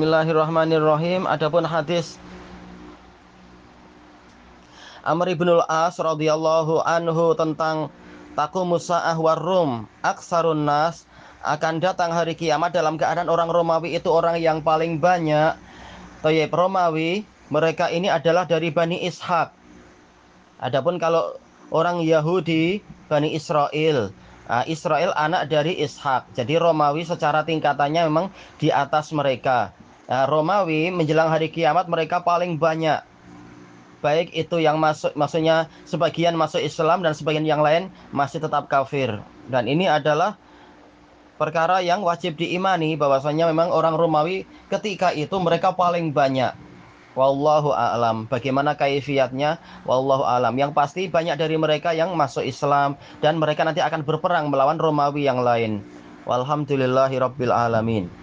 Bismillahirrahmanirrahim. Adapun hadis Amr ibn al-As radhiyallahu anhu tentang taqumusa'ah warum aksarun nas akan datang hari kiamat dalam keadaan orang Romawi itu orang yang paling banyak. Toyib Romawi mereka ini adalah dari Bani Ishak. Adapun kalau orang Yahudi Bani Israel. Nah, Israel anak dari Ishak. Jadi Romawi secara tingkatannya memang di atas mereka. Nah, Romawi menjelang hari kiamat mereka paling banyak baik itu yang masuk maksudnya sebagian masuk Islam dan sebagian yang lain masih tetap kafir. Dan ini adalah perkara yang wajib diimani bahwasanya memang orang Romawi ketika itu mereka paling banyak. Wallahu a'lam. Bagaimana kaifiatnya? Wallahu a'lam. Yang pasti banyak dari mereka yang masuk Islam dan mereka nanti akan berperang melawan Romawi yang lain. Walhamdulillahirabbil alamin.